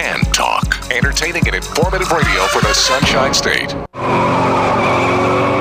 can talk. Entertaining and informative radio for the Sunshine State.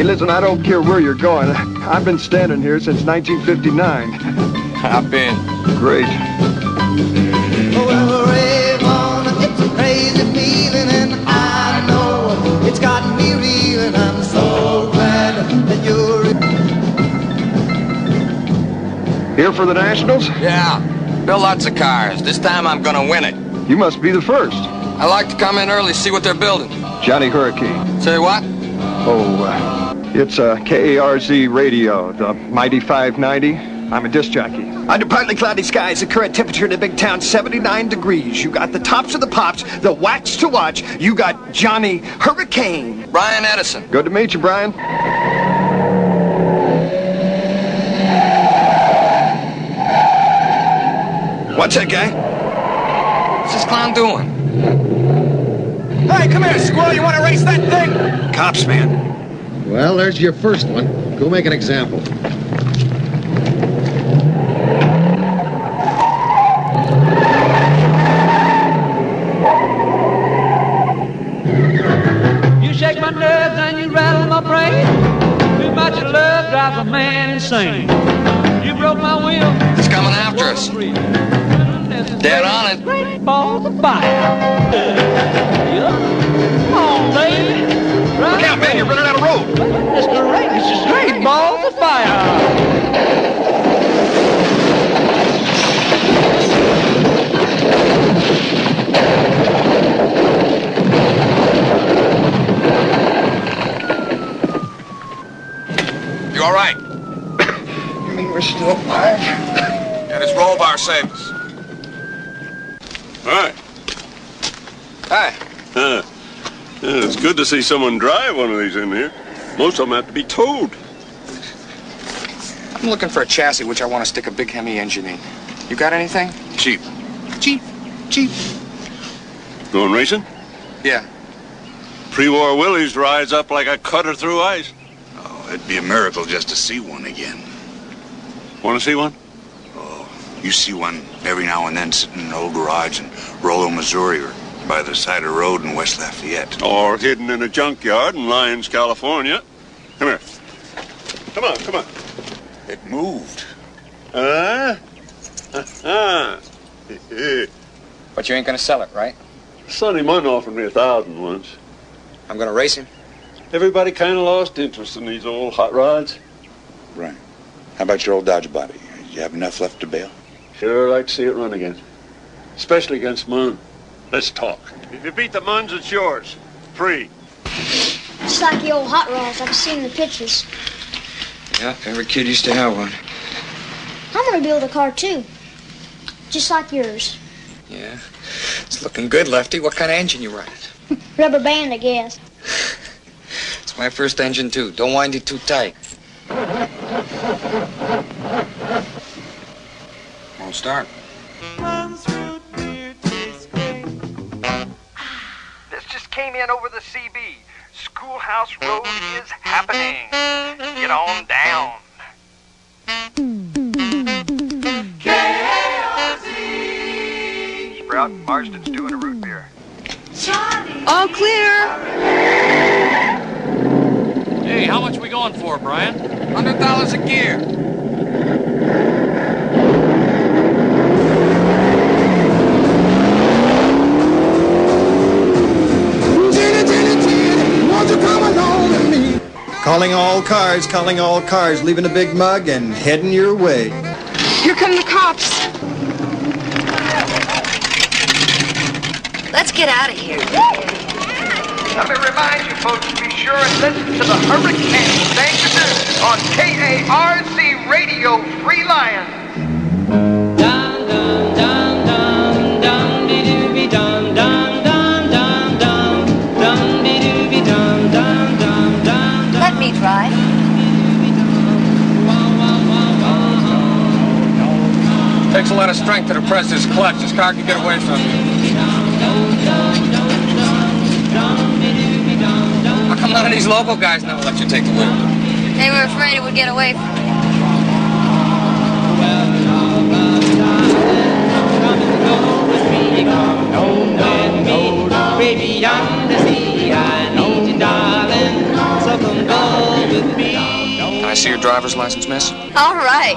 Hey, listen, I don't care where you're going. I've been standing here since 1959. Hop in. Great. Well, Raymond, it's a crazy feeling, and I know it's got me reeling. I'm so glad that you're Here for the Nationals? Yeah. Build lots of cars. This time I'm gonna win it. You must be the first. I like to come in early, see what they're building. Johnny Hurricane. Say what? Oh, uh, it's uh, KARZ radio, the Mighty 590. I'm a disc jockey. Under partly cloudy skies, the current temperature in the big town 79 degrees. You got the tops of the pops, the wax to watch. You got Johnny Hurricane. Brian Edison. Good to meet you, Brian. What's that guy? What's this clown doing? Hey, come here, squirrel. You want to race that thing? Cops, man. Well, there's your first one. Go make an example. You shake my nerves and you rattle my brain. Too much of love drives a man insane. You broke my will. He's coming after us. Dead on it. Great balls of fire. Yeah. Come on, baby. Look out, man. You're running out of road. Goodness gracious, great balls of fire. You all right? You mean we're still alive? Yeah, this roll bar saved us. Hi. Hi. Uh, yeah, it's good to see someone drive one of these in here. Most of them have to be towed. I'm looking for a chassis which I want to stick a big Hemi engine in. You got anything? Cheap. Cheap. Cheap. Going racing? Yeah. Pre-war Willys rides up like a cutter through ice. Oh, it'd be a miracle just to see one again. Want to see one? You see one every now and then sitting in an old garage in Rolla, Missouri, or by the side of the road in West Lafayette. Or hidden in a junkyard in Lyons, California. Come here. Come on, come on. It moved. Uh, uh, But you ain't gonna sell it, right? Sonny Munn offered me a thousand once. I'm gonna race him. Everybody kind of lost interest in these old hot rods. Right. How about your old Dodge body? You have enough left to bail? Sure I'd like to see it run again. Especially against Munn. Let's talk. If you beat the Munns, it's yours. Free. Just like the old hot rods I've seen in the pictures. Yeah, every kid used to have one. I'm gonna build a car too. Just like yours. Yeah. It's looking good, Lefty. What kind of engine you running? Rubber band, I guess. It's my first engine, too. Don't wind it too tight. Won't start. This just came in over the CB. Schoolhouse Road is happening. Get on down. Sprout Marston's doing a root beer. All clear. Hey, how much we going for, Brian? Hundred dollars a gear. Calling all cars, calling all cars, leaving a big mug and heading your way. Here come the cops. Let's get out of here. Let me remind you folks to be sure and listen to the Hurricane Danger on KARC Radio Free Lion. It takes a lot of strength to depress this clutch. This car can get away from you. How come none of these local guys never let you take the wheel? They were afraid it would get away from me. Baby, I'm the sea. I need you, darling. So come go with me. Can I see your driver's license, miss? All right.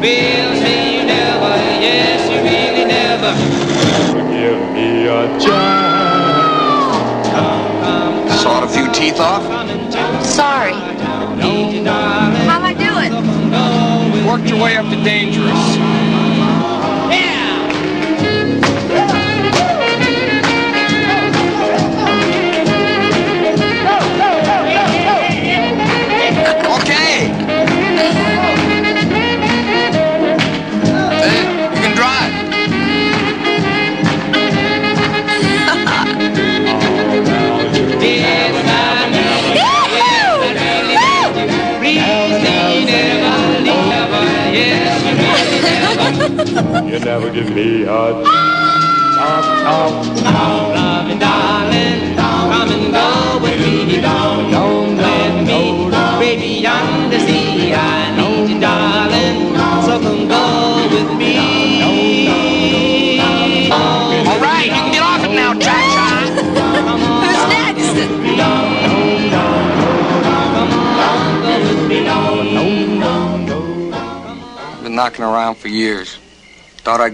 Bill, say you never, yes, you really never. Give me a chance. Sawed a few teeth off? Worked your way up to dangerous.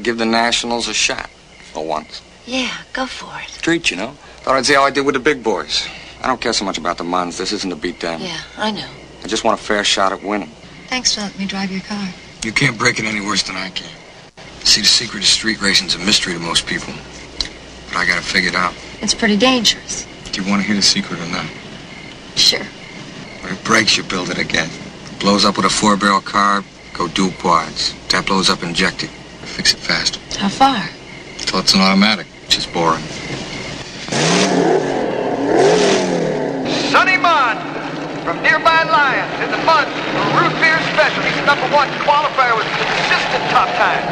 Give the Nationals a shot for once. Yeah, go for it. Street, you know. Thought I'd see how I did with the big boys. I don't care so much about the Muns. This isn't to beat them. Yeah, I know. I just want a fair shot at winning. Thanks for letting me drive your car. You can't break it any worse than I can. See, the secret of street racing's a mystery to most people. But I gotta figure it out. It's pretty dangerous. Do you want to hear the secret or not? Sure. When it breaks, you build it again. Blows up with a four-barrel car, go dual quads. That blows up injected. Fix it fast. How far? Till it's an automatic, which is boring. Sonny Munn from nearby Lions in the Munn root beer special. He's number one qualifier with the consistent top time.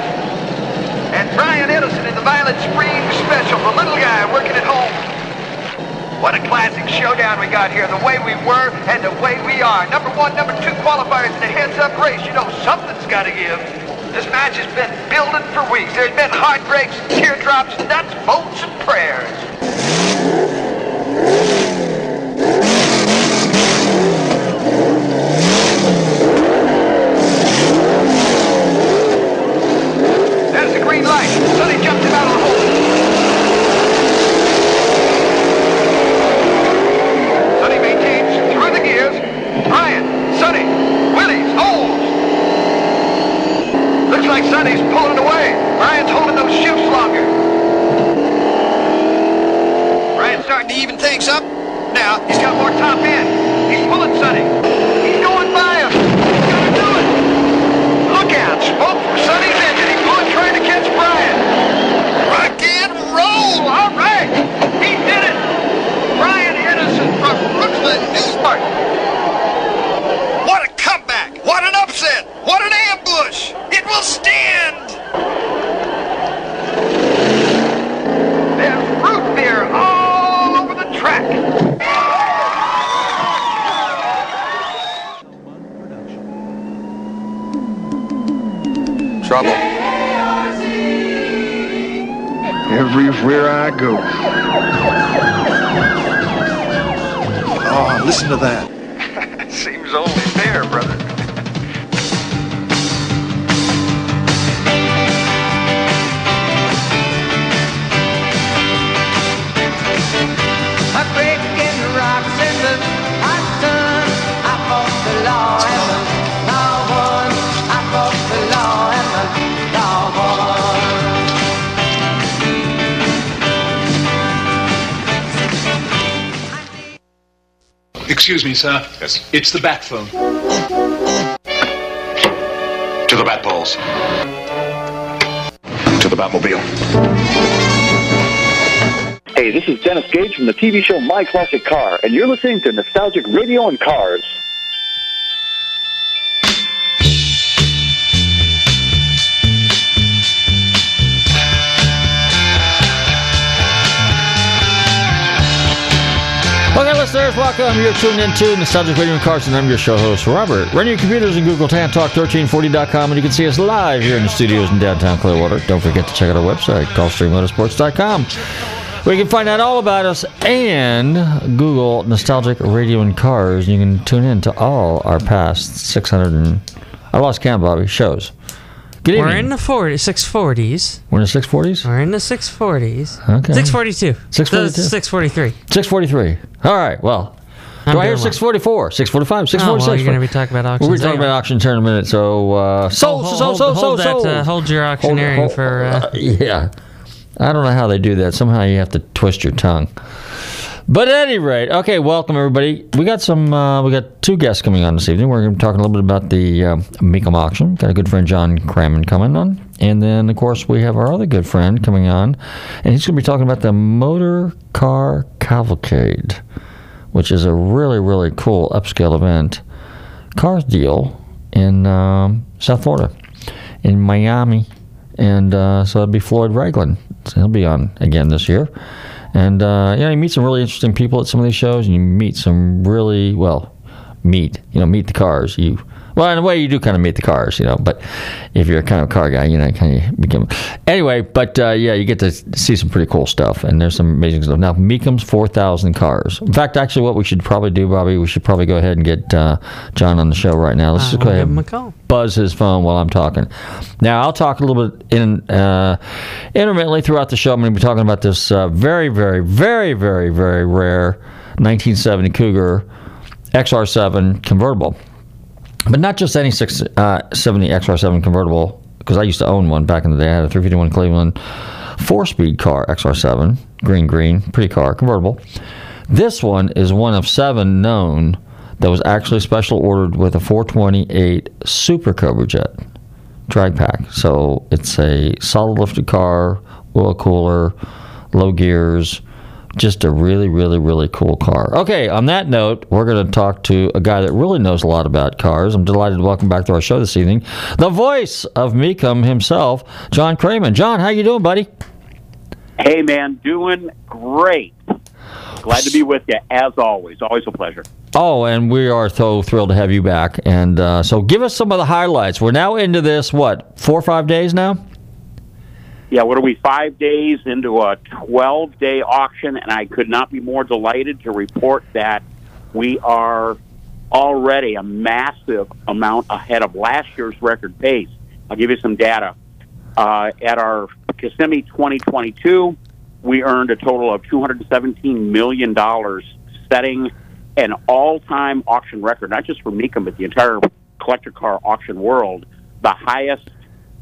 And Brian Edison in the Violet Springs special, the little guy working at home. What a classic showdown we got here. The way we were and the way we are. Number one, number two qualifiers in a heads-up race. You know, something's got to give. This match has been building for weeks. There's been heartbreaks, teardrops, nuts, bolts, and prayers. There's the green light. Sonny jumped him out of the hole. Sonny maintains through the gears. Brian, Sonny, Willie's, Oles. Looks like Sonny's pulling away. Brian's holding those shifts longer. Brian's starting to even things up. Now, he's got more top end. He's pulling Sonny. He's going by him. He's gonna do it. Look out. Smoke from Sonny's engine. He's going trying to catch Brian. Rock and roll. All right. He did it. Brian Edison from Brooklyn, New York. What a comeback. What an upset. What an ambush. It will stand. There's root beer all over the track. Trouble. Everywhere I go. Oh, listen to that. Seems only fair, brother. Excuse me, sir. Yes. It's the bat phone. To the bat balls. To the Batmobile. Hey, this is Dennis Gage from the TV show My Classic Car, and you're listening to Nostalgic Radio and Cars. Listeners, welcome. You're tuned into Nostalgic Radio and Cars, and I'm your show host, Robert. Run your computers and Google TanTalk1340.com, and you can see us live here in the studios in downtown Clearwater. Don't forget to check out our website, GulfstreamMotorsports.com, where you can find out all about us and Google Nostalgic Radio and Cars. You can tune in to all our past 600 and I lost count, Bobby, shows. Good We're in the 40, 640s. We're in the 640s? We're in the 640s. Okay. 642. 642. 643. 643. All right, well. I'm do I hear doing well. 644, 645, Oh, 646? well, you're going to be talking about auctions. We'll be talking about auction in a minute. So, uh, so, hold, so, hold, so, so, hold so, that, uh, hold your auctioneering hold- for. Uh, yeah. I don't know how they do that. Somehow you have to twist your tongue. But at any rate, okay, welcome everybody. We got some, uh, we got two guests coming on this evening. We're going to be talking a little bit about the uh, Mecum auction. Got a good friend John Kraman coming on, and then of course we have our other good friend coming on, and he's going to be talking about the Motor Car Cavalcade, which is a really really cool upscale event, cars deal in um, South Florida, in Miami, and uh, so it'll be Floyd Raglin. So he'll be on again this year. And uh, yeah, you meet some really interesting people at some of these shows, and you meet some really well, meet you know meet the cars. You well, in a way, you do kind of meet the cars, you know. But if you're a kind of car guy, you know, kind of become anyway. But uh, yeah, you get to see some pretty cool stuff, and there's some amazing stuff. Now, four thousand cars. In fact, actually, what we should probably do, Bobby, we should probably go ahead and get uh, John on the show right now. Let's just go ahead and a call. buzz his phone while I'm talking. Now, I'll talk a little bit in uh, intermittently throughout the show. I'm going to be talking about this uh, very, very, very, very, very rare 1970 Cougar XR7 convertible. But not just any 670 uh, XR7 convertible, because I used to own one back in the day. I had a 351 Cleveland four speed car, XR7, green, green, pretty car, convertible. This one is one of seven known that was actually special ordered with a 428 Super Cobra Jet drag pack. So it's a solid lifted car, oil cooler, low gears, just a really, really, really cool car. Okay, on that note, we're going to talk to a guy that really knows a lot about cars. I'm delighted to welcome back to our show this evening the voice of Mecum himself, John Kraman. John, how you doing, buddy? Hey, man, doing great. Glad to be with you as always. Always a pleasure. Oh, and we are so thrilled to have you back. And uh, so, give us some of the highlights. We're now into this what four or five days now. Yeah, what are we, five days into a 12 day auction, and I could not be more delighted to report that we are already a massive amount ahead of last year's record pace. I'll give you some data. Uh, at our Kissimmee 2022, we earned a total of $217 million, setting an all time auction record, not just for Mecum, but the entire collector car auction world, the highest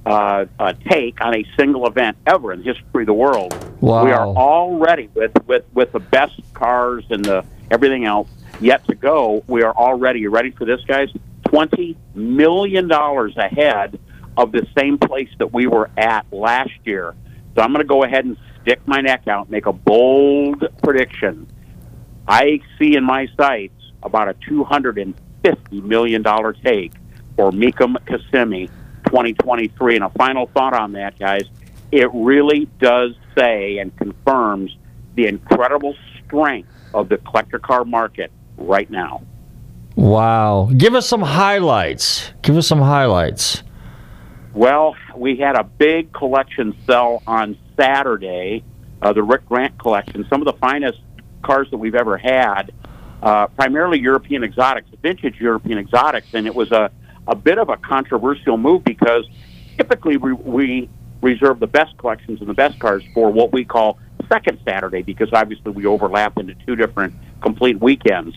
uh, uh, take on a single event ever in the history of the world. Wow. We are already with, with, with the best cars and the everything else yet to go. We are already. You ready for this, guys? Twenty million dollars ahead of the same place that we were at last year. So I'm going to go ahead and stick my neck out, make a bold prediction. I see in my sights about a two hundred and fifty million dollar take for Mecum Kissimmee 2023. And a final thought on that, guys. It really does say and confirms the incredible strength of the collector car market right now. Wow! Give us some highlights. Give us some highlights. Well, we had a big collection sell on Saturday, uh, the Rick Grant collection. Some of the finest cars that we've ever had, uh, primarily European exotics, vintage European exotics, and it was a, a bit of a controversial move because typically we, we reserve the best collections and the best cars for what we call second Saturday because obviously we overlap into two different complete weekends.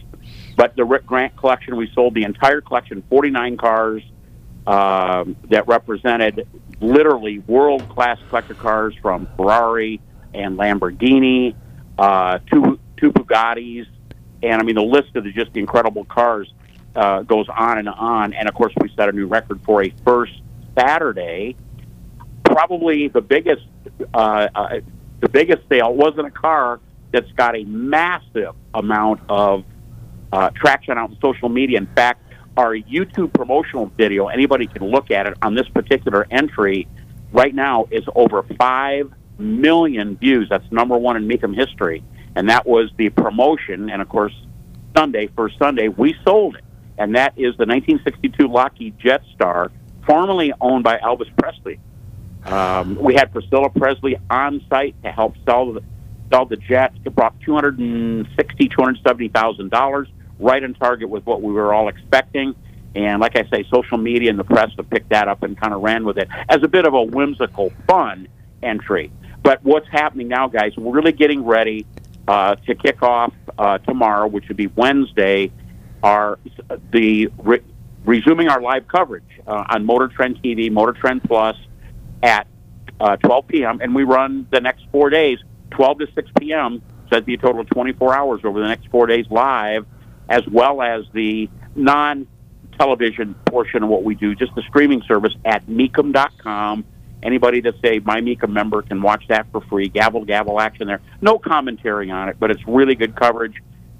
But the Rick Grant collection, we sold the entire collection, 49 cars um, that represented literally world class collector cars from Ferrari and Lamborghini, uh, two, two Bugattis, and I mean the list of the just incredible cars uh, goes on and on. And of course, we set a new record for a first Saturday. Probably the biggest, uh, uh, the biggest sale wasn't a car that's got a massive amount of uh, traction out on social media. In fact, our YouTube promotional video, anybody can look at it on this particular entry right now is over 5 million views. That's number one in Mecum history. And that was the promotion. And of course, Sunday, first Sunday, we sold it. And that is the 1962 Lockheed Jetstar, formerly owned by Elvis Presley. Um, we had Priscilla Presley on site to help sell the, sell the jet. It brought 260, 270,000 dollars, right on target with what we were all expecting. And like I say, social media and the press have picked that up and kind of ran with it as a bit of a whimsical, fun entry. But what's happening now, guys? We're really getting ready uh, to kick off uh, tomorrow, which would be Wednesday. Our the re- resuming our live coverage uh, on Motor Trend TV, Motor Trend Plus, at uh, 12 p.m. and we run the next four days, 12 to 6 p.m. So that'd be a total of 24 hours over the next four days live, as well as the non television portion of what we do, just the streaming service at Mecum.com. Anybody that's a My Mecum member can watch that for free. Gavel gavel action there. No commentary on it, but it's really good coverage.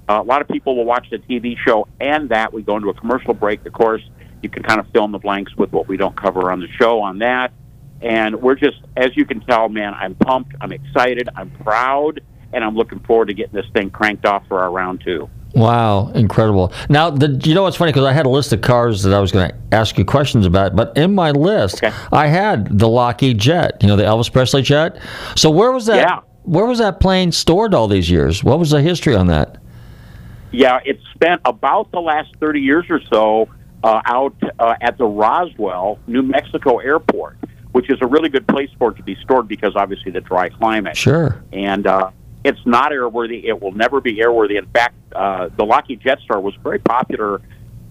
Uh, a lot of people will watch the TV show and that. We go into a commercial break. Of course, you can kind of fill in the blanks with what we don't cover on the show on that. And we're just, as you can tell, man, I'm pumped, I'm excited, I'm proud, and I'm looking forward to getting this thing cranked off for our round two. Wow, incredible! Now, the, you know what's funny because I had a list of cars that I was going to ask you questions about, but in my list, okay. I had the Lockheed Jet, you know, the Elvis Presley jet. So where was that? Yeah. Where was that plane stored all these years? What was the history on that? Yeah, it's spent about the last thirty years or so uh, out uh, at the Roswell, New Mexico airport, which is a really good place for it to be stored because obviously the dry climate. Sure. And uh, it's not airworthy. It will never be airworthy. In fact, uh, the Lockheed Jetstar was a very popular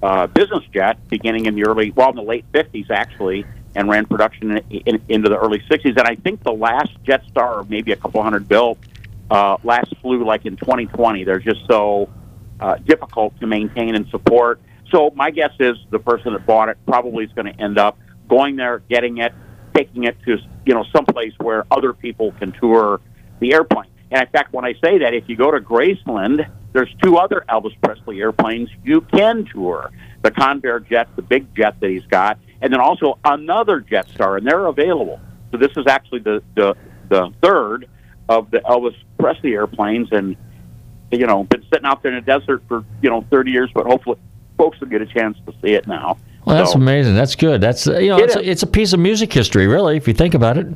uh, business jet beginning in the early, well, in the late 50s actually, and ran production in, in, into the early 60s. And I think the last Jetstar, maybe a couple hundred built, uh, last flew like in 2020. They're just so uh, difficult to maintain and support. So my guess is the person that bought it probably is going to end up going there, getting it, taking it to you know someplace where other people can tour the airplane. And in fact, when I say that, if you go to Graceland, there's two other Elvis Presley airplanes you can tour: the Convair jet, the big jet that he's got, and then also another Jetstar, and they're available. So this is actually the the, the third of the Elvis Presley airplanes, and you know, been sitting out there in the desert for you know 30 years, but hopefully folks will get a chance to see it now. Well, that's So- amazing. That's good. That's you know, It it's a, it's a piece of music history, really, if you think about it.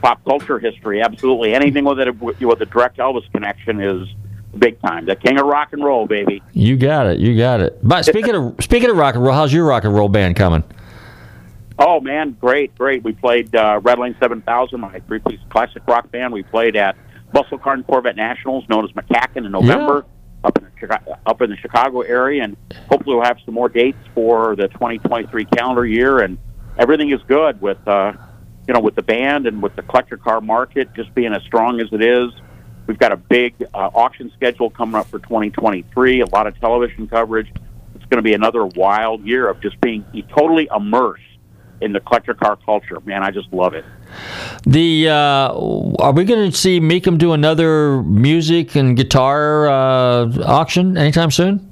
Pop culture history, absolutely. Anything with it with a direct Elvis connection is big time. The king of rock and roll, baby. You got it. You got it. But speaking of speaking of rock and roll, how's your rock and roll band coming? Oh man, great, great. We played uh, Red Lane Seven Thousand, my three-piece classic rock band. We played at Muscle Car and Corvette Nationals, known as McCacken, in November. Up in, the Chicago, up in the Chicago area, and hopefully we'll have some more dates for the 2023 calendar year. And everything is good with, uh, you know, with the band and with the collector car market just being as strong as it is. We've got a big uh, auction schedule coming up for 2023. A lot of television coverage. It's going to be another wild year of just being totally immersed in the collector car culture. Man, I just love it. The uh, are we going to see Mecum do another music and guitar uh, auction anytime soon?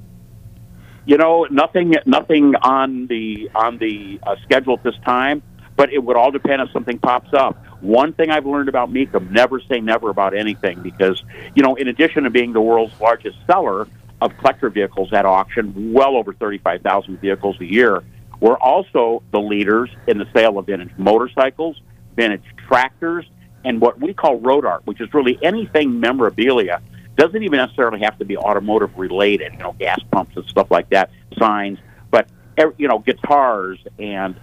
You know, nothing, nothing on the on the uh, schedule at this time, but it would all depend if something pops up. One thing I've learned about Mecum: never say never about anything, because you know, in addition to being the world's largest seller of collector vehicles at auction, well over thirty-five thousand vehicles a year, we're also the leaders in the sale of vintage motorcycles, vintage tractors, and what we call road art, which is really anything memorabilia. Doesn't even necessarily have to be automotive related, you know, gas pumps and stuff like that, signs, but you know, guitars and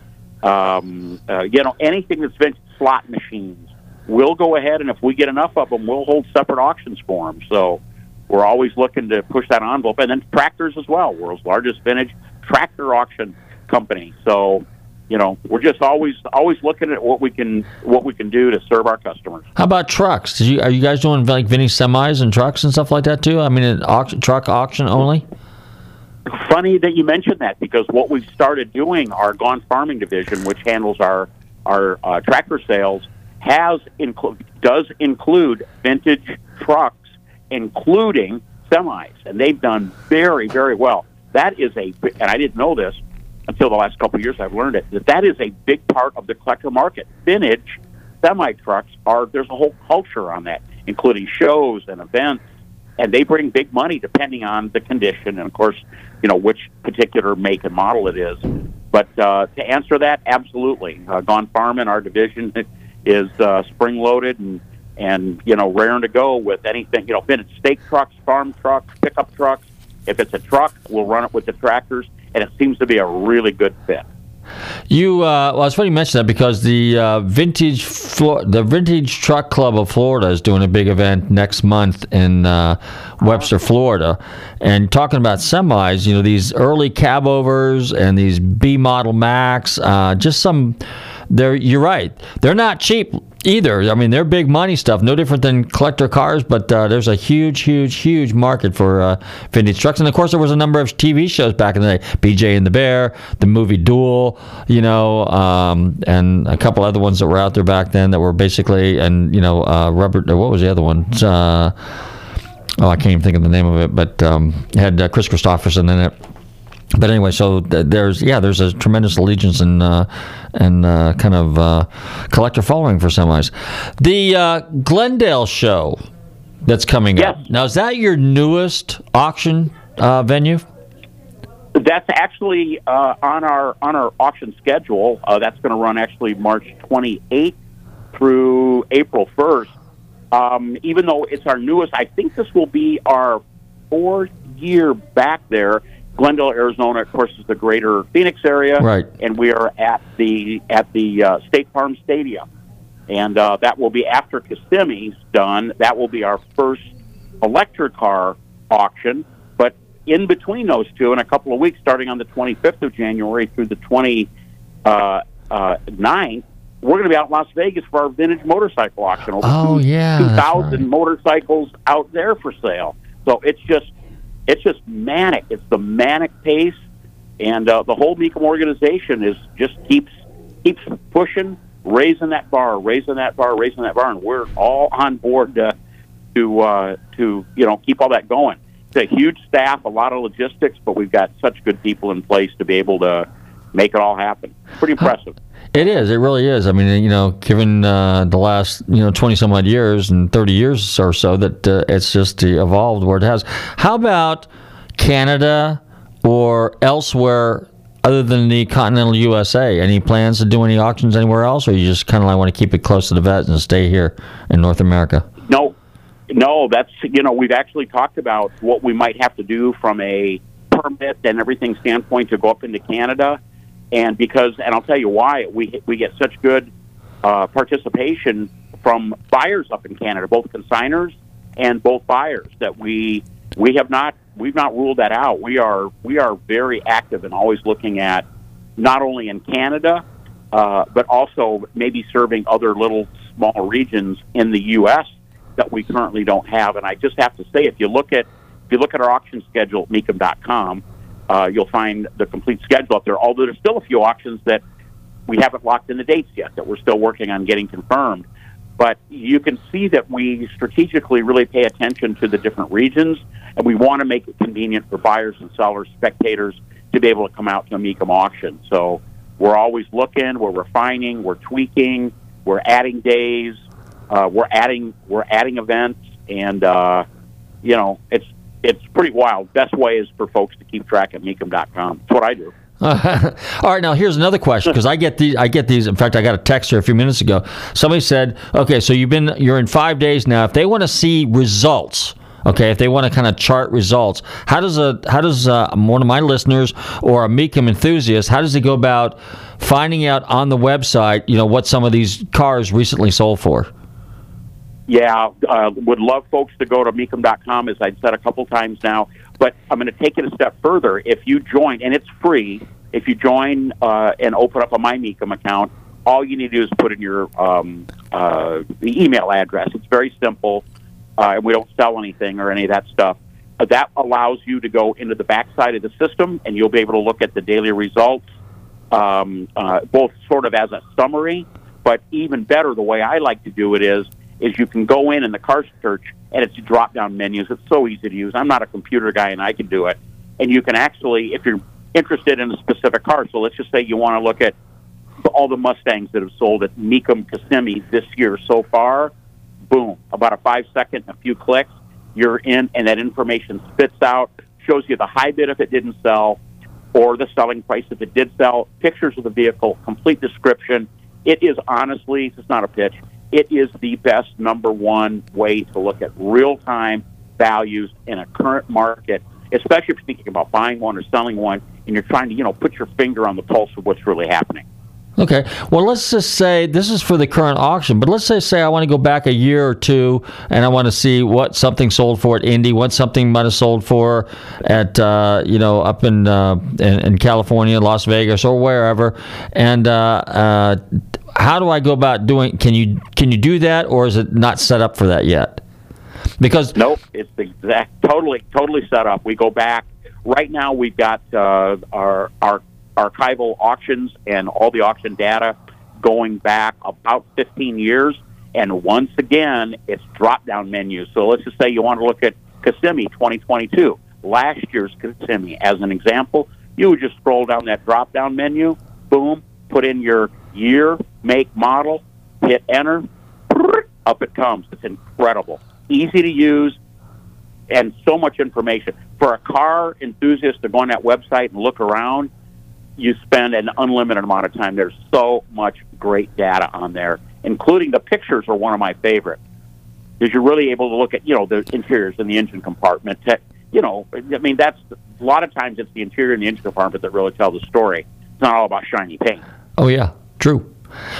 um, uh, you know anything that's vintage slot machines. We'll go ahead and if we get enough of them, we'll hold separate auctions for them. So we're always looking to push that envelope, and then tractors as well. World's largest vintage tractor auction company. So you know, we're just always always looking at what we can what we can do to serve our customers. How about trucks? Did you, are you guys doing like vintage semis and trucks and stuff like that too? I mean, an auction, truck auction only. Funny that you mentioned that because what we've started doing, our Gone Farming division, which handles our our uh, tractor sales, has include does include vintage trucks, including semis, and they've done very very well. That is a, and I didn't know this until the last couple of years. I've learned it that that is a big part of the collector market. Vintage semi trucks are there's a whole culture on that, including shows and events, and they bring big money depending on the condition and of course, you know which particular make and model it is. But uh, to answer that, absolutely, uh, Gone Farming, our division is uh, spring loaded and and you know raring to go with anything. You know, vintage stake trucks, farm trucks, pickup trucks. If it's a truck, we'll run it with the tractors, and it seems to be a really good fit. You, uh, well, it's funny you mentioned that because the uh, vintage Flo- the Vintage Truck Club of Florida is doing a big event next month in uh, Webster, Florida, and talking about semis. You know, these early cab overs and these B model Macks, uh, just some. They're you're right. They're not cheap either. I mean, they're big money stuff. No different than collector cars, but uh, there's a huge, huge, huge market for uh, vintage trucks. And of course, there was a number of TV shows back in the day: BJ and the Bear, the movie Duel, you know, um, and a couple other ones that were out there back then that were basically, and you know, uh, Robert. What was the other one? Uh, oh, I can't even think of the name of it, but um, had uh, Kris Kristofferson in it but anyway, so th- there's yeah, there's a tremendous allegiance and uh, and uh, kind of uh, collector following for semis. The uh, Glendale show that's coming up now is that your newest auction uh, venue? That's actually uh, on our on our auction schedule. Uh, that's going to run actually March 28th through April 1st. Um, even though it's our newest, I think this will be our fourth year back there. Glendale, Arizona, of course, is the greater Phoenix area, Right. And we are at the at the uh, State Farm Stadium, and uh, that will be after Kissimmee's done. That will be our first electric car auction. But in between those two, in a couple of weeks, starting on the 25th of January through the 29th, uh, uh, 9th, we're going to be out in Las Vegas for our vintage motorcycle auction. Over Oh, two- yeah, that's 2,000 motorcycles out there for sale. So it's just it's just manic. It's the manic pace, and uh, the whole Mecum organization is just keeps keeps pushing, raising that bar, raising that bar, raising that bar, and we're all on board uh, to uh, to you know keep all that going. It's a huge staff, a lot of logistics, but we've got such good people in place to be able to make it all happen. Pretty impressive. It is. It really is. I mean, you know, given uh, the last you know twenty some odd years and thirty years or so, that uh, it's just evolved where it has. How about Canada or elsewhere other than the continental USA? Any plans to do any auctions anywhere else, or you just kind of like want to keep it close to the vet and stay here in North America? No, no, that's you know we've actually talked about what we might have to do from a permit and everything standpoint to go up into Canada, and because and I'll tell you why we we get such good uh, participation from buyers up in Canada, both consigners and both buyers that we we have not we've not ruled that out. We are we are very active and always looking at not only in Canada uh, but also maybe serving other little small regions in the U.S. that we currently don't have. And I just have to say, if you look at if you look at our auction schedule at Mecum.com, uh, you'll find the complete schedule up there. Although there's still a few auctions that we haven't locked in the dates yet that we're still working on getting confirmed. But you can see that we strategically really pay attention to the different regions, and we want to make it convenient for buyers and sellers, spectators, to be able to come out to a Mecum auction. So we're always looking, we're refining, we're tweaking, we're adding days, uh, we're adding we're adding events, and uh, you know it's it's pretty wild. Best way is for folks to keep track at Mecum.com. That's what I do. All right, now here's another question because I get these. I get these. In fact, I got a text here a few minutes ago. Somebody said, "Okay, so you've been you're in five days now. If they want to see results, okay, if they want to kind of chart results, how does a how does uh, one of my listeners or a Mecum enthusiast how does he go about finding out on the website, you know, what some of these cars recently sold for? Yeah, uh, would love folks to go to Mecum.com, as I've said a couple times now. But I'm going to take it a step further. If you join, and it's free, If you join uh, and open up a MyMecum account, all you need to do is put in your um, uh, email address. It's very simple, uh, and we don't sell anything or any of that stuff. Uh, that allows you to go into the backside of the system, and you'll be able to look at the daily results, um, uh, both sort of as a summary, but even better, the way I like to do it is is you can go in in the car search, and it's drop down menus. It's so easy to use. I'm not a computer guy, and I can do it. And you can actually, if you're interested in a specific car, so let's just say you want to look at all the Mustangs that have sold at Mecum Kissimmee this year so far, boom, about a five second, a few clicks, you're in, and that information spits out, shows you the high bid if it didn't sell, or the selling price if it did sell, pictures of the vehicle, complete description. It is honestly, it's not a pitch, it is the best number one way to look at real time values in a current market, especially if you're thinking about buying one or selling one and you're trying to, you know, put your finger on the pulse of what's really happening. Okay. Well, let's just say this is for the current auction, but let's say say I want to go back a year or two and I want to see what something sold for at Indy, what something might have sold for at uh, you know up in, uh, in in California, Las Vegas, or wherever. And uh, uh, how do I go about doing? Can you can you do that, or is it not set up for that yet? Because nope, it's exact totally totally set up. We go back right now. We've got uh, our our archival auctions and all the auction data going back about 15 years. And once again, it's drop down menus. So let's just say you want to look at Kissimmee 2022, last year's Kissimmee as an example. You would just scroll down that drop down menu, boom, put in your year, make, model, hit enter, up it comes. It's incredible. Easy to use and so much information. For a car enthusiast to go on that website and look around, you spend an unlimited amount of time. There's so much great data on there, including the pictures are one of my favorite. Because you're really able to look at, you know, the interiors in the engine compartment. To, you know, I mean, that's a lot of times it's the interior and the engine compartment that really tell the story. It's not all about shiny paint. Oh yeah, true.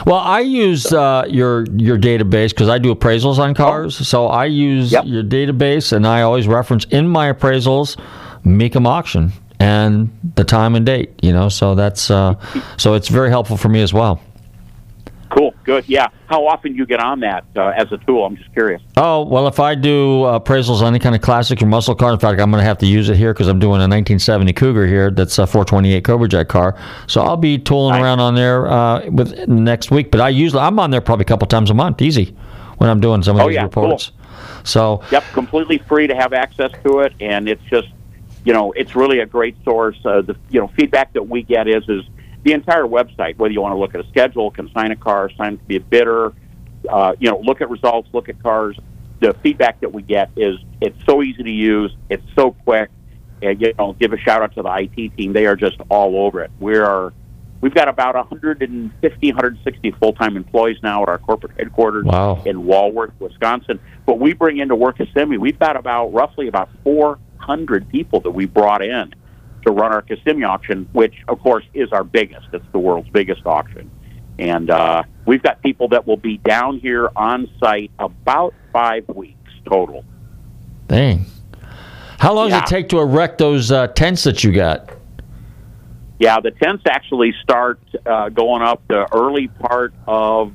Well, I use uh, your your database because I do appraisals on cars. Oh. So I use yep. your database, and I always reference in my appraisals Mecum auction and the time and date. You know, so that's uh, so it's very helpful for me as well. Good, yeah. How often do you get on that uh, as a tool? I'm just curious. Oh well, if I do appraisals on any kind of classic or muscle car, in fact, I'm going to have to use it here because I'm doing a 1970 Cougar here. That's a 428 Cobra Jet car, so I'll be tooling nice. around on there uh, with next week. But I usually I'm on there probably a couple times a month, easy, when I'm doing some of oh, these yeah, reports. Cool. So yep, completely free to have access to it, and it's just you know, it's really a great source. Uh, the you know feedback that we get is is the entire website. Whether you want to look at a schedule, consign a car, sign to be a bidder, uh, you know, look at results, look at cars. The feedback that we get is it's so easy to use, it's so quick. And you know, give a shout out to the IT team. They are just all over it. We are We've got about 150, 160 full-time employees now at our corporate headquarters wow. in Walworth, Wisconsin. But we bring into work Kissimmee. We've got about roughly about 400 people that we brought in to run our Kissimmee auction, which of course is our biggest. It's the world's biggest auction, and uh, we've got people that will be down here on site about five weeks total. Dang. How long Yeah. does it take to erect those uh, tents that you got? Yeah, the tents actually start uh, going up the early part of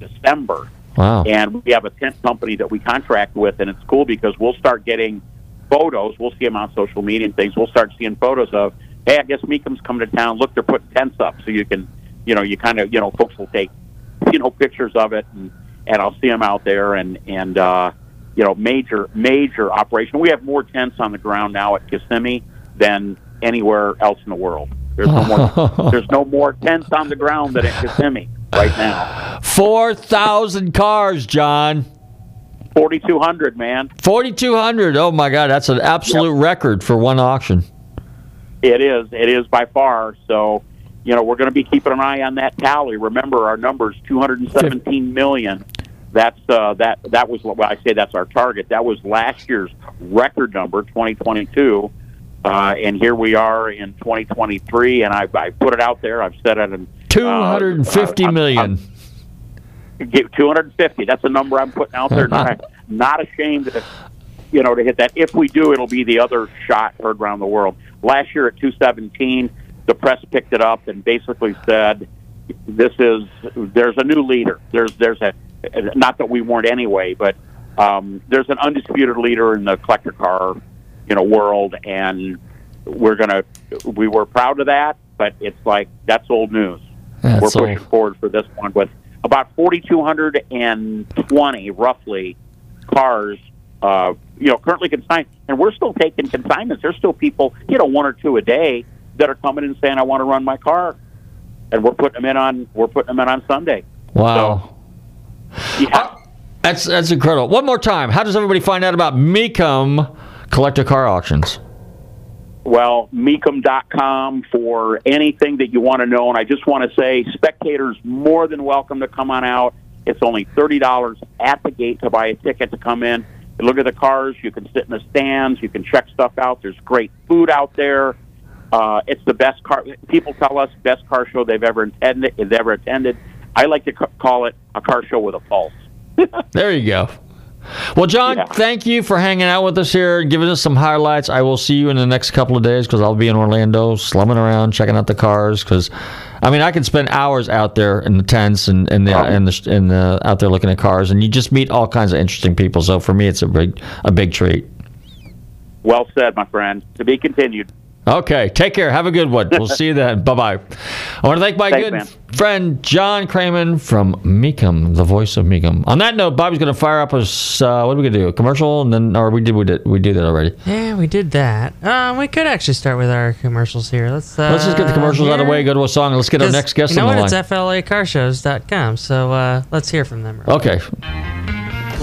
December. Wow. And we have a tent company that we contract with, and it's cool because we'll start getting photos. We'll see them on social media and things. We'll start seeing photos of, hey, I guess Mecum's coming to town. Look, they're putting tents up, so you can, you know, you kind of, you know, folks will take, you know, pictures of it, and and I'll see them out there, and and uh, you know, major major operation. We have more tents on the ground now at Kissimmee than anywhere else in the world. There's no more. there's no more tents on the ground than at Kissimmee right now. 4,000 cars, John. 4,200, man. 4,200. Oh, my God. That's an absolute record for one auction. It is. It is by far. So, you know, we're going to be keeping an eye on that tally. Remember, our number is 217 million. That's uh, that. That was well, I say that's our target. That was last year's record number, 2022. Uh, and here we are in 2023, and I, I put it out there. I've said it in Two hundred and fifty uh, I'm- million. Get 250. That's a number I'm putting out there. not, not ashamed to, you know, to hit that. If we do, it'll be the other shot heard around the world. Last year at 217, the press picked it up and basically said, "This is there's a new leader. There's there's a not that we weren't anyway, but um, there's an undisputed leader in the collector car, you know, world, and we're gonna we were proud of that, but it's like that's old news. That's we're pushing old. forward for this one with about 4,220 roughly cars, uh, you know, currently consigned, and we're still taking consignments. There's still people, you know, one or two a day that are coming and saying, "I want to run my car," and we're putting them in on we're putting them in on Sunday. Wow. Yeah. That's that's incredible. One more time. How does everybody find out about Mecum collector car auctions? Well, Mecum.com for anything that you want to know. And I just want to say, spectators more than welcome to come on out. It's only thirty dollars at the gate to buy a ticket to come in. You look at the cars. You can sit in the stands. You can check stuff out. There's great food out there. Uh, it's the best car. People tell us best car show they've ever attended. They've ever attended. I like to c- call it a car show with a pulse. There you go. Well, John, thank you for hanging out with us here giving us some highlights. I will see you in the next couple of days because I'll be in Orlando, slumming around, checking out the cars. Because, I mean, I can spend hours out there in the tents and and the and the, the out there looking at cars, and you just meet all kinds of interesting people. So for me, it's a big a big treat. Well said, my friend. To be continued. Okay, take care. Have a good one. We'll see you then. Bye bye. I want to thank my Thanks, good man. friend John Kraman from Mecum, the voice of Mecum. On that note, Bobby's going to fire up us. Uh, what are we going to do? A commercial, and then or we did we did we did that already. Yeah, we did that. Um, we could actually start with our commercials here. Let's uh, Let's just get the commercials out of the way. Go to a song, and let's get our next guest you know on the what? line. It's FLACarshows.com. So uh, let's hear from them. okay.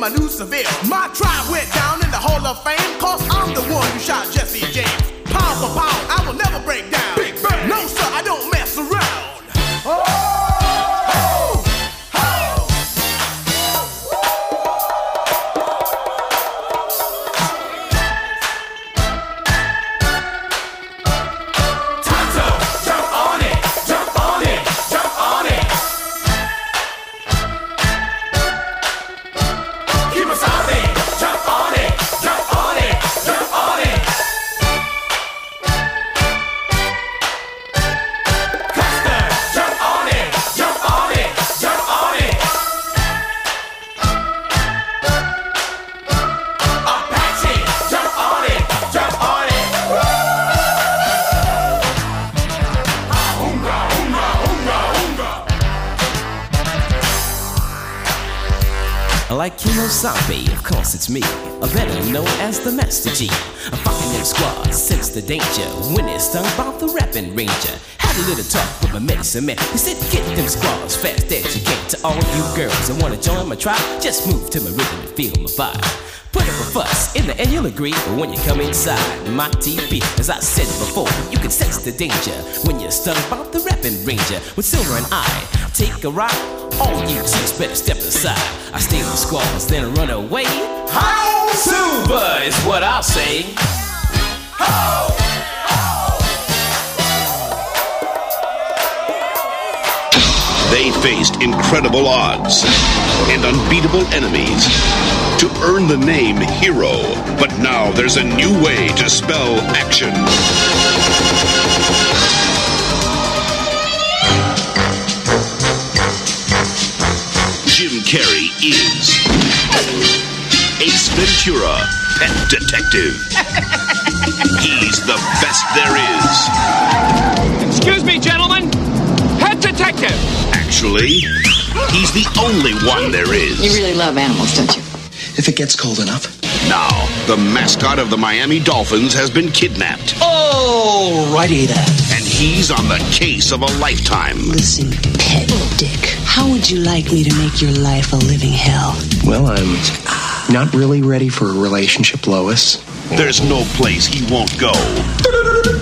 my new Seville. My tribe went down in the Hall of Fame, cause I'm the one who shot Jesse James. Pound for pound, I will never break down. Big Bang. No, sir, I don't mess around. Oh! Kimosabe, of course it's me, or better known as the Master G. I'm fucking them squads, sense the danger. When it's stung by the rapping ranger. Had a little talk with my medicine man. He said, get them squads fast as you can. To all you girls that wanna join my tribe, just move to my rhythm and feel my vibe. Put up a fuss, in the end you'll agree. But when you come inside my TV, as I said before, you can sense the danger when you're stung by the rapping ranger. With Silver and I take a ride, all you chicks better step aside. I stay with squads, then run away. How Silver is what I'll say. They faced incredible odds and unbeatable enemies to earn the name hero. But now there's a new way to spell action. Jim Carrey is Ace Ventura, Pet Detective. He's the best there is. Excuse me, gentlemen. Pet detective. Actually, he's the only one there is. You really love animals, don't you? If it gets cold enough, Now, the mascot of the Miami Dolphins has been kidnapped. Alrighty then. And he's on the case of a lifetime. Listen, pet dick. How would you like me to make your life a living hell? Well, I'm not really ready for a relationship, Lois. There's no place he won't go.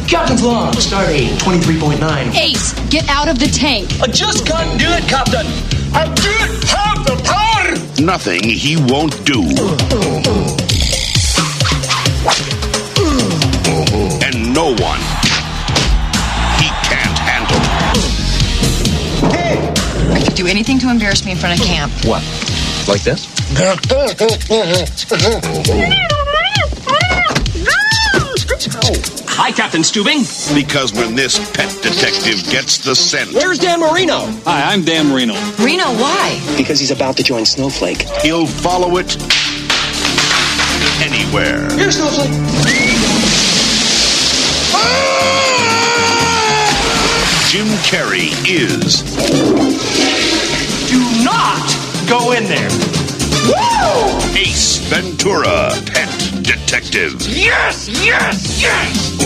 Captain's log, stardate 23.9. Ace, get out of the tank. I just can't do it, Captain. I don't have the power. Nothing he won't do. And no one I could do anything to embarrass me in front of camp. What? Like this? Hi, Captain Stubing. Because when this pet detective gets the scent, Where's Dan Marino? Hi, I'm Dan Marino. Reno, why? Because he's about to join Snowflake. he'll follow it anywhere. Here's Snowflake. Ah! Jim Carrey is Do not go in there. Woo! Ace Ventura, Pet Detective. Yes, yes, yes.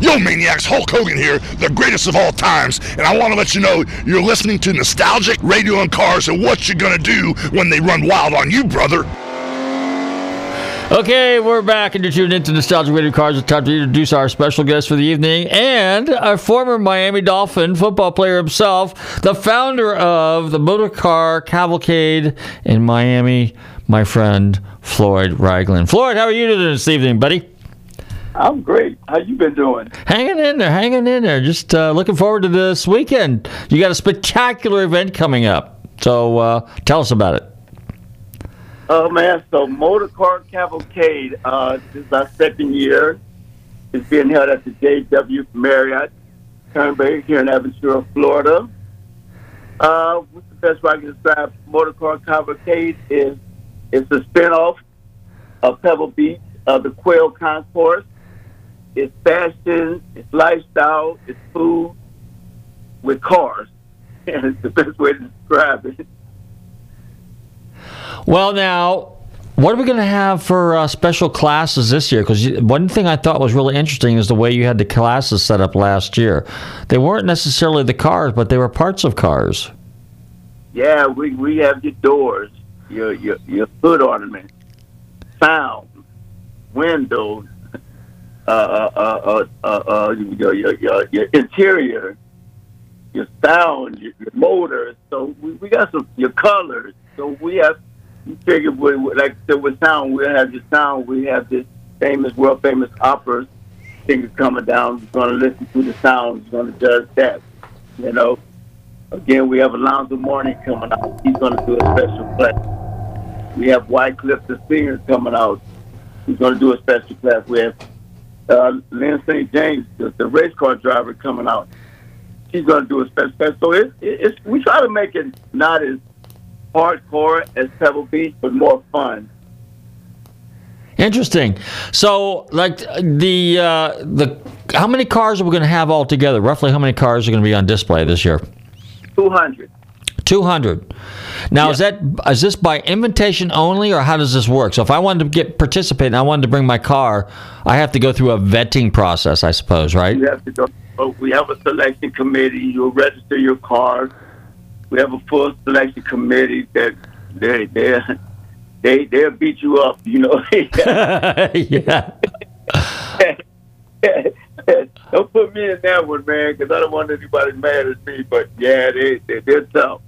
Yo, maniacs, Hulk Hogan here, the greatest of all times, and I want to let you know you're listening to Nostalgic Radio and Cars and what you're going to do when they run wild on you, brother. Okay, we're back and you're tuned into Nostalgic Radio Cars. It's time to introduce our special guest for the evening and a former Miami Dolphin football player himself, the founder of the Motor Car Cavalcade in Miami, my friend Floyd Raglin. Floyd, how are you doing this evening, buddy? I'm great. How you been doing? Hanging in there, hanging in there. Just uh, looking forward to this weekend. You got a spectacular event coming up. So uh, tell us about it. Oh man, so Motor Car Cavalcade, uh, this is our second year. It's being held at the JW Marriott, Turnberry here in Aventura, Florida. Uh, what's the best way I can describe Motor Car Cavalcade is it's a spinoff of Pebble Beach, of the Quail Concourse. It's fashion, it's lifestyle, it's food with cars. And it's the best way to describe it. Well, now, what are we going to have for uh, special classes this year? Because one thing I thought was really interesting is the way you had the classes set up last year. They weren't necessarily the cars, but they were parts of cars. Yeah, we, we have your doors, your your your foot ornaments, sound, windows, uh, uh, uh, uh, uh, uh, your, your, your, your interior, your sound, your, your motors. So we, we got some your colors. So we have we figure we, like said with sound, we have your sound. We have this famous, world famous opera singer coming down. Who's going to listen to the sound. Who's going to judge that. You know. Again, we have Alonzo Mourning coming out. He's going to do a special class. We have Wyclef the singer coming out. He's going to do a special class. We have uh, Lyn St. James, the, the race car driver, coming out. She's going to do a special class. So it, it, it's we try to make it not as hardcore as Pebble Beach, but more fun. Interesting. So, like the uh, the how many cars are we going to have all together? Roughly, how many cars are going to be on display this year? Two hundred. Two hundred. Now, is that is this by invitation only, or how does this work? So, if I wanted to get participate and I wanted to bring my car, I have to go through a vetting process, I suppose, right? You have to go. oh, We have a selection committee. You'll register your car. We have a full selection committee that they they they they'll beat you up. You know. yeah. don't put me in that one, man, because I don't want anybody mad at me. But yeah, they, they they're tough.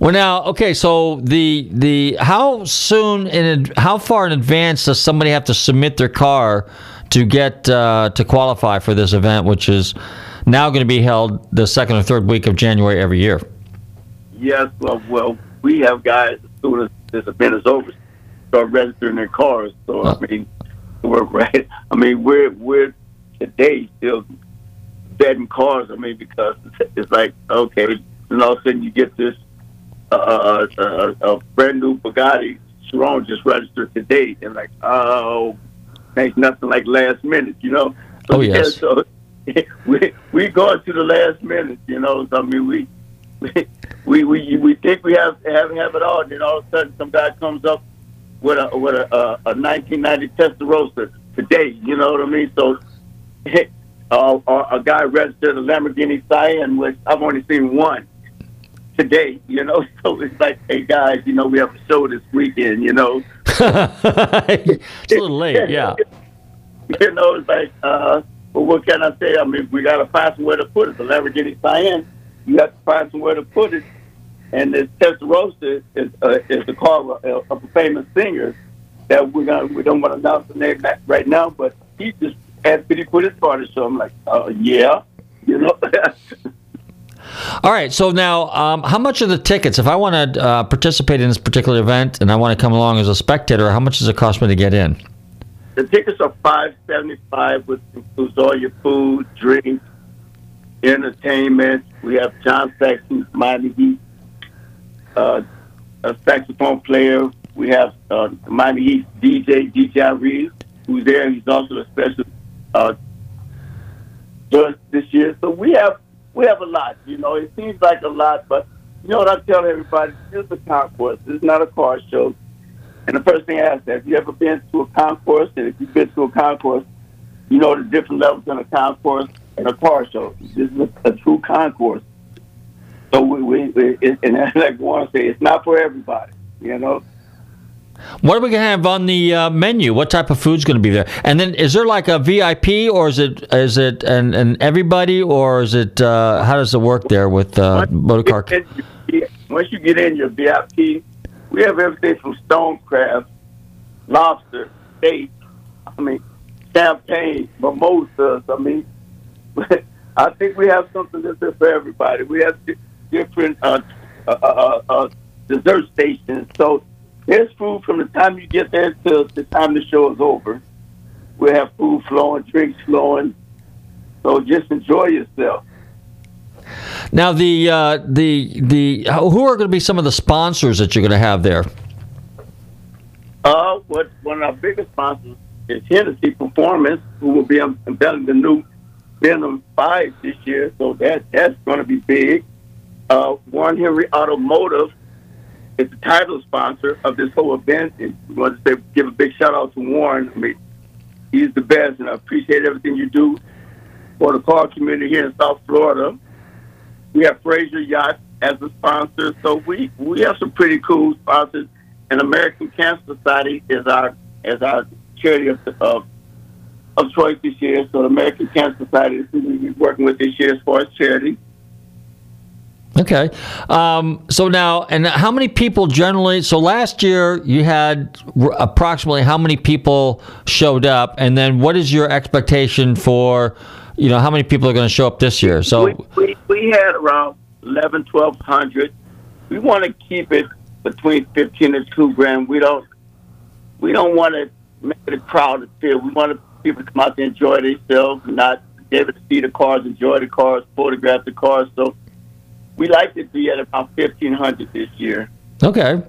Well, now, okay. So the the how soon in how far in advance does somebody have to submit their car to get uh, to qualify for this event, which is now going to be held the second or third week of January every year? Yes, well, well, we have guys as soon as this event is over start registering their cars. So I mean, we're right. I mean, we're we're today still vetting cars. I mean, because it's, like okay, and all of a sudden you get this uh, uh, uh, a brand new Bugatti Chiron just registered today, and like oh, ain't nothing like last minute, you know. So, Oh, yes. Yeah, so we we going to the last minute, you know. So, I mean, we we we we think we have have have it all, and then all of a sudden some guy comes up with a with a a, a 1990 Testarossa today. You know what I mean? So. Uh, a guy registered a Lamborghini Sián, which I've only seen one today, you know. So it's like, hey guys, you know, we have a show this weekend, you know. it's a little late, yeah. you know, it's like, uh, well, what can I say? I mean, we got to find somewhere to put it. The Lamborghini Sián, you have to find somewhere to put it. And this Testarossa is uh, is the car of a famous singer that we're gonna we don't want to announce the name right now, but he just asked me to put his car to show. I'm like, uh, yeah, you know. All right. So now, um, how much are the tickets? If I want to uh, participate in this particular event and I want to come along as a spectator, how much does it cost me to get in? The tickets are five seventy five, which includes all your food, drinks, entertainment. We have John Saxon, Miami Heat, uh, a saxophone player. We have uh, Miami Heat DJ DJ Reeves, who's there. He's also a special uh, judge this year. So we have we have a lot. You know, it seems like a lot, but you know what I tell everybody? Is a concourse. This is not a car show. And the first thing I ask have you ever been to a concourse? And if you've been to a concourse, you know the different levels in a concourse and a car show. This is a, a true concourse. So we, we, we it, and like Warren say, it's not for everybody. You know. What are we going to have on the uh, menu? What type of food's going to be there? And then is there like a VIP or is it is it and and everybody or is it uh, how does it work there with uh, motorcar? Once you get in your VIP, we have everything from stone crab, lobster, steak. I mean, champagne, mimosas. I mean, I think we have something that's there for everybody. We have different uh, uh, uh, uh, dessert stations. So there's food from the time you get there to the time the show is over. We have food flowing, drinks flowing. So just enjoy yourself. Now the uh, the the who are going to be some of the sponsors that you're going to have there? Uh, what one of our biggest sponsors is Hennessy Performance, who will be unveiling the new Venom Five this year. So that that's going to be big. Uh, Warren Henry Automotive is the title sponsor of this whole event. And we want to say, give a big shout out to Warren. I mean, he's the best, and I appreciate everything you do for the car community here in South Florida. We have Fraser Yacht as a sponsor, so we we have some pretty cool sponsors. And American Cancer Society is our is our charity of of, of choice this year. So the American Cancer Society is who we're working with this year as far as charity. Okay. Um, so now, and how many people generally? So last year you had r- approximately how many people showed up, and then what is your expectation for, you know, how many people are going to show up this year? So we, we, we had around 11, 1200. We want to keep it between 15 and 2 grand. We don't we don't want to make it a crowded field. We want people to come out to enjoy themselves, not be able to see the cars, enjoy the cars, photograph the cars. So we like to be at about 1500 this year. Okay.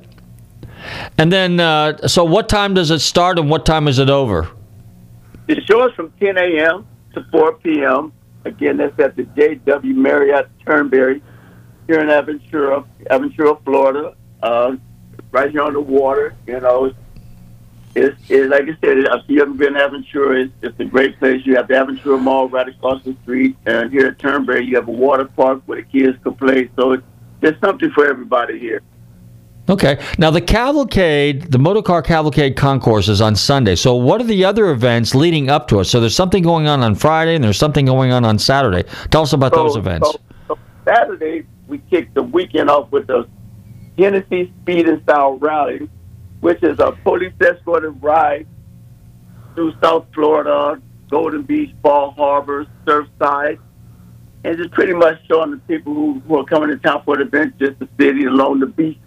And then, uh, so what time does it start and what time is it over? The show is from 10 a.m. to 4 p.m. Again, that's at the JW Marriott Turnberry here in Aventura, Aventura, Florida. Uh, right here on the water. You know, it's, it's like I said. If you haven't been to Aventura, it's, it's a great place. You have the Aventura Mall right across the street, and here at Turnberry, you have a water park where the kids can play. So it's, there's something for everybody here. Okay. Now the cavalcade, the motorcar cavalcade concourse is on Sunday. So what are the other events leading up to it? So there's something going on on Friday and there's something going on on Saturday. Tell us about so, those events. So, so Saturday we kick the weekend off with the Hennessy Speed and Style Rally, which is a police escorted ride through South Florida, Golden Beach, Bal Harbour, Surfside, and just pretty much showing the people who, who are coming to town for the event just the city along the beach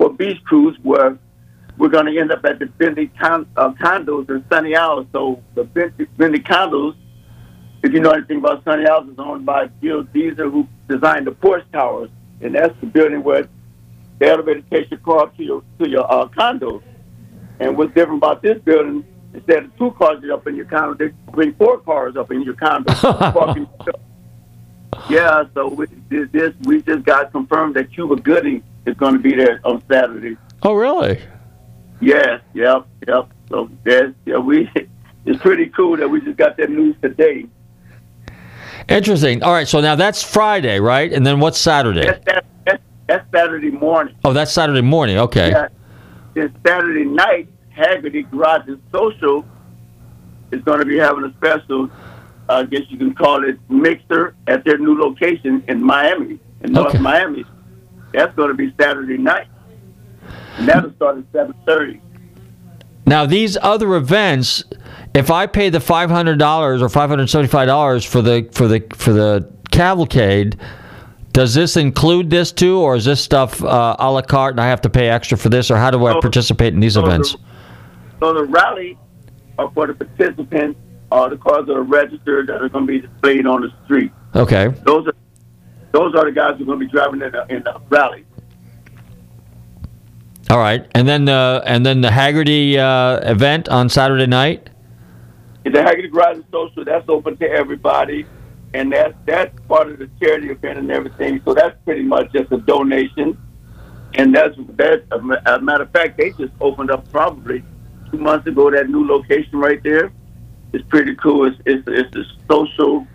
for beach cruise where we're going to end up at the Bentley con- uh, condos in Sunny Isles. So the Bentley, Bentley condos, if you know anything about Sunny Isles, is owned by Gil Dezer, who designed the Porsche Towers, and that's the building where the elevator takes your car to your to your uh, condos. And what's different about this building? Instead of two cars up in your condo, they bring four cars up in your condo. Yeah, so we, this we just got confirmed that Cuba Gooding is going to be there on Saturday. Oh, really? Yes, yep, yep. So that's yeah, we. It's pretty cool that we just got that news today. Interesting. All right, so now that's Friday, right? And then what's Saturday? That's, that, that's, that's Saturday morning. Oh, that's Saturday morning. Okay. Yeah. Then Saturday night, Hagerty Garage's Social is going to be having a special, I guess you can call it, mixer at their new location in Miami, in North Okay. Miami. That's going to be Saturday night. And that'll start at 7.30. Now these other events, if I pay the five hundred dollars or five hundred seventy-five dollars for the for the for the cavalcade, does this include this too, or is this stuff uh, a la carte and I have to pay extra for this, or how do I Oh, participate in these so the- events? So the rally are for the participants, are the cars that are registered that are going to be displayed on the street. Okay. Those are those are the guys who are going to be driving in the, in the rally. All right, and then uh, and then the Hagerty uh, event on Saturday night. The Hagerty Garage social. That's open to everybody, and that's that's part of the charity event and everything. So that's pretty much just a donation, and that's that. A ma- a matter of fact, they just opened up probably two months ago. That new location right there is pretty cool. It's it's, it's a social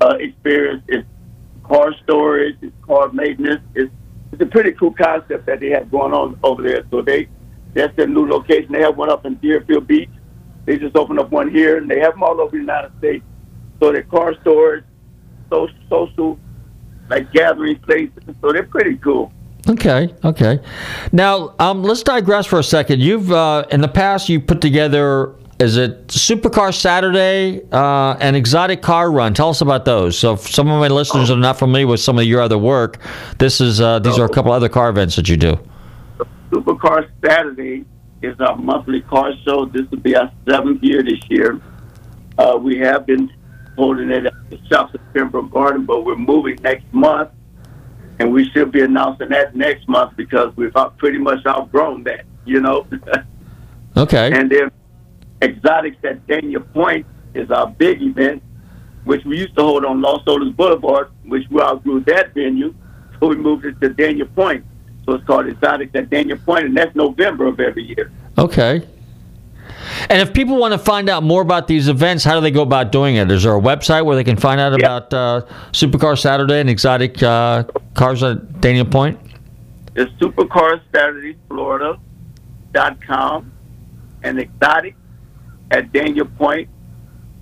uh, experience. It's car storage. It's car maintenance. It's it's a pretty cool concept that they have going on over there. So they that's their new location. They have one up in Deerfield Beach. They just opened up one here, and they have them all over the United States. So they're car storage, social, social like gathering places. So they're pretty cool. Okay, okay. Now, um, let's digress for a second. You've uh, in the past you put together is it Supercar Saturday uh, and Exotic Car Run? Tell us about those. So, if some of my listeners are not familiar with some of your other work, this is uh, these are a couple other car events that you do. Supercar Saturday is our monthly car show. This will be our seventh year this year. Uh, we have been holding it at the Shops at Pembroke Garden, but we're moving next month, and we should be announcing that next month because we've pretty much outgrown that, you know. Okay. And then Exotics at Dania Pointe is our big event, which we used to hold on Las Olas Boulevard, which we outgrew that venue, so we moved it to Dania Pointe. So it's called Exotics at Dania Pointe, and that's November of every year. Okay. And if people want to find out more about these events, how do they go about doing it? Is there a website where they can find out about uh, Supercar Saturday and exotic uh, cars at Dania Pointe? It's supercarsaturdayflorida.com and exotic at Dania Pointe.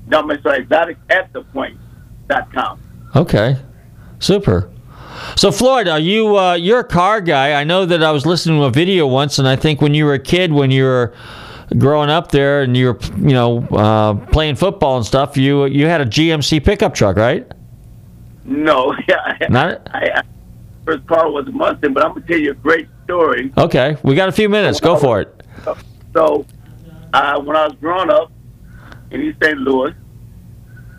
No, I'm sorry, exotic at the point.com. Okay, super. So Floyd, are you uh, you're a car guy? I know that I was listening to a video once, and I think when you were a kid, when you were growing up there, and you were you know uh, playing football and stuff, you you had a GMC pickup truck, right? No, yeah. Not I, I, first car was a Mustang, but I'm going to tell you a great story. okay. We got a few minutes. Go for it. So, uh, when I was growing up in East St. Louis,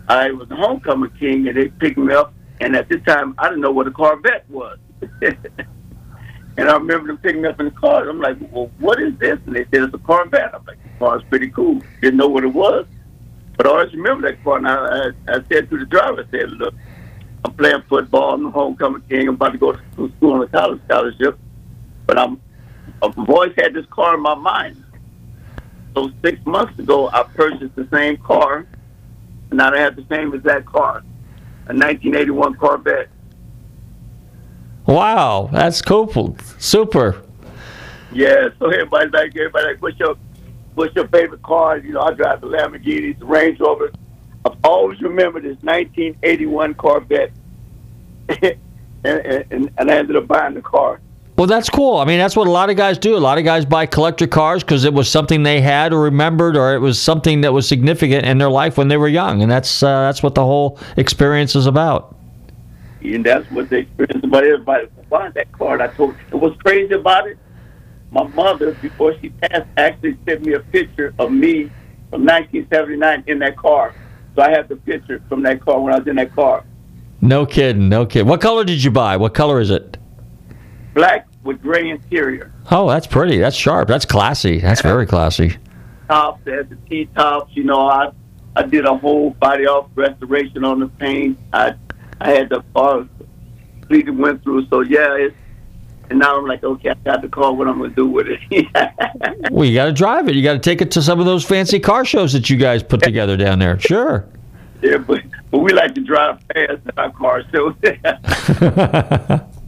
I was a homecoming king, and they picked me up. And at this time, I didn't know what a Corvette was. and I remember them picking me up in the car. I'm like, "Well, what is this?" And they said it's a Corvette. I'm like, "The car's pretty cool." Didn't know what it was, but I always remember that car. And I, I, I said to the driver, I said, "Look, I'm playing football. I'm a homecoming king. I'm about to go to school on a college scholarship, but I'm I've always had this car in my mind." So six months ago, I purchased the same car, and now I have the same exact car, a 1981 Corvette. Wow, that's cool. Super. Yeah, so everybody's like, everybody like, what's your, what's your favorite car? You know, I drive the Lamborghinis, the Range Rover. I've always remembered this 1981 Corvette, and, and, and I ended up buying the car. Well, that's cool. I mean, that's what a lot of guys do. A lot of guys buy collector cars because it was something they had or remembered, or it was something that was significant in their life when they were young, and that's uh, that's what the whole experience is about. And that's what the experience about everybody. Buying that car, I told. And what's crazy about it? My mother, before she passed, actually sent me a picture of me from 1979 in that car. So I have the picture from that car when I was in that car. No kidding, no kidding. What color did you buy? What color is it? Black with gray interior. Oh, that's pretty. That's sharp. That's classy. That's very classy. Tops, it has the T tops. You know, I I did a whole body off restoration on the paint. I I had the uh, completely went through. So yeah, it's, and now I'm like, okay, I got to call what I'm gonna do with it. Well, you got to drive it. You got to take it to some of those fancy car shows that you guys put together down there. Sure. yeah, but but we like to drive fast in our car. So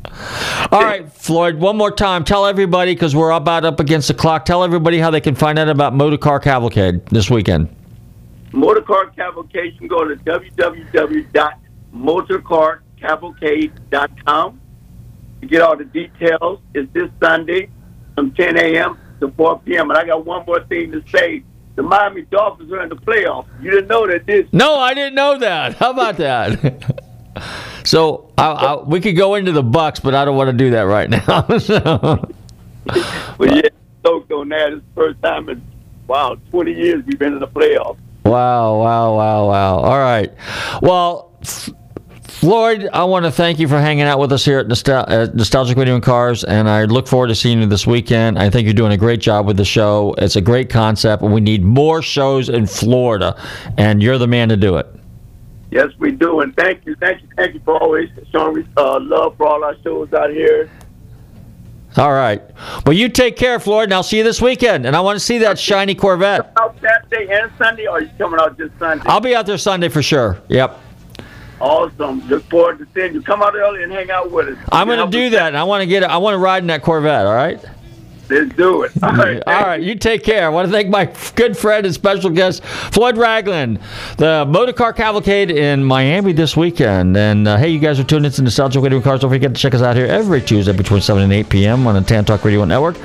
All right, Floyd, one more time. Tell everybody, because we're about up against the clock, tell everybody how they can find out about Motorcar Cavalcade this weekend. Motorcar Cavalcade, you can go to www.motorcarcavalcade.com to get all the details. It's this Sunday from 10 a.m. to 4 p.m. And I got one more thing to say. The Miami Dolphins are in the playoffs. You didn't know that, did you? No, I didn't know that. How about that? so I, I, we could go into the Bucks, but I don't want to do that right now. so, But yeah, stoked on that. It's the first time in, wow, 20 years we've been in the playoffs. wow, wow, wow, wow. All right. Well, Floyd, I want to thank you for hanging out with us here at Nostal- uh, Nostalgic Radio and Cars, and I look forward to seeing you this weekend. I think you're doing a great job with the show. It's a great concept, and we need more shows in Florida, and you're the man to do it. Yes, we do. And thank you, thank you, thank you for always showing uh, love for all our shows out here. All right. Well, you take care, Floyd, and I'll see you this weekend. And I want to see that shiny Corvette. Out Saturday and Sunday, or are you coming out just Sunday? I'll be out there Sunday for sure. Yep. Awesome. Look forward to seeing you. Come out early and hang out with us. I'm going to do that, and I want to get. I want to ride in that Corvette. All right. Let's do it. All right. All right, you take care. I want to thank my good friend and special guest, Floyd Raglin, the Motorcar Cavalcade in Miami this weekend. And uh, hey, you guys are tuned into Nostalgic Radio Cars. Don't forget to check us out here every Tuesday between 7 and 8 p.m. on the Tan Talk Radio Network.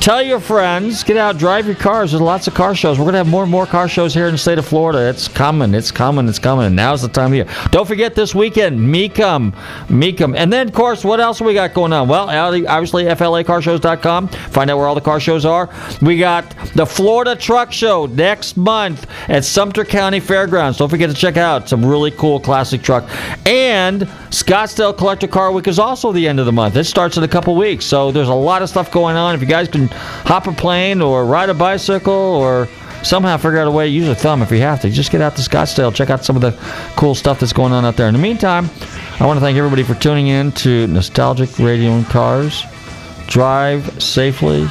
Tell your friends, get out, drive your cars. There's lots of car shows. We're going to have more and more car shows here in the state of Florida. It's coming, it's coming, it's coming. And now's the time of year. Don't forget this weekend, Mecum, Mecum. And then, of course, what else we got going on? Well, obviously, FLACarshows.com. Find where all the car shows are. We got the Florida Truck Show next month at Sumter County Fairgrounds. Don't forget to check out some really cool classic truck. And Scottsdale Collector Car Week is also the end of the month. It starts in a couple weeks. So there's a lot of stuff going on. If you guys can hop a plane or ride a bicycle or somehow figure out a way to use a thumb if you have to. Just get out to Scottsdale, check out some of the cool stuff that's going on out there. In the meantime, I want to thank everybody for tuning in to Nostalgic Radio and Cars. Drive safely.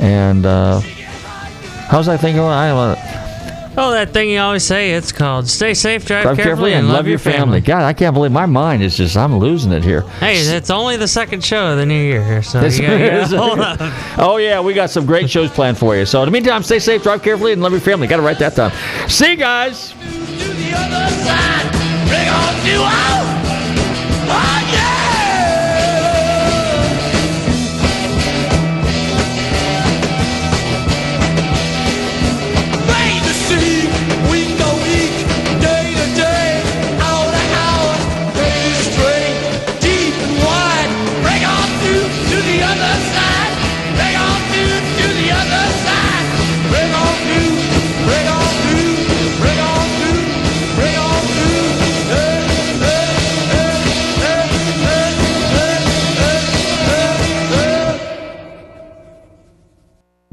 And uh, how's that thing going? I don't know. Oh, that thing you always say. It's called "Stay safe, drive, Drive carefully and love your family. God, I can't believe my mind is just, I'm losing it here. Hey, it's only the second show of the new year here, so This you gotta, you is- gotta hold on. Oh, yeah, we got some great shows planned for you. So, in the meantime, stay safe, drive carefully, and love your family. Got to write that down. See you guys.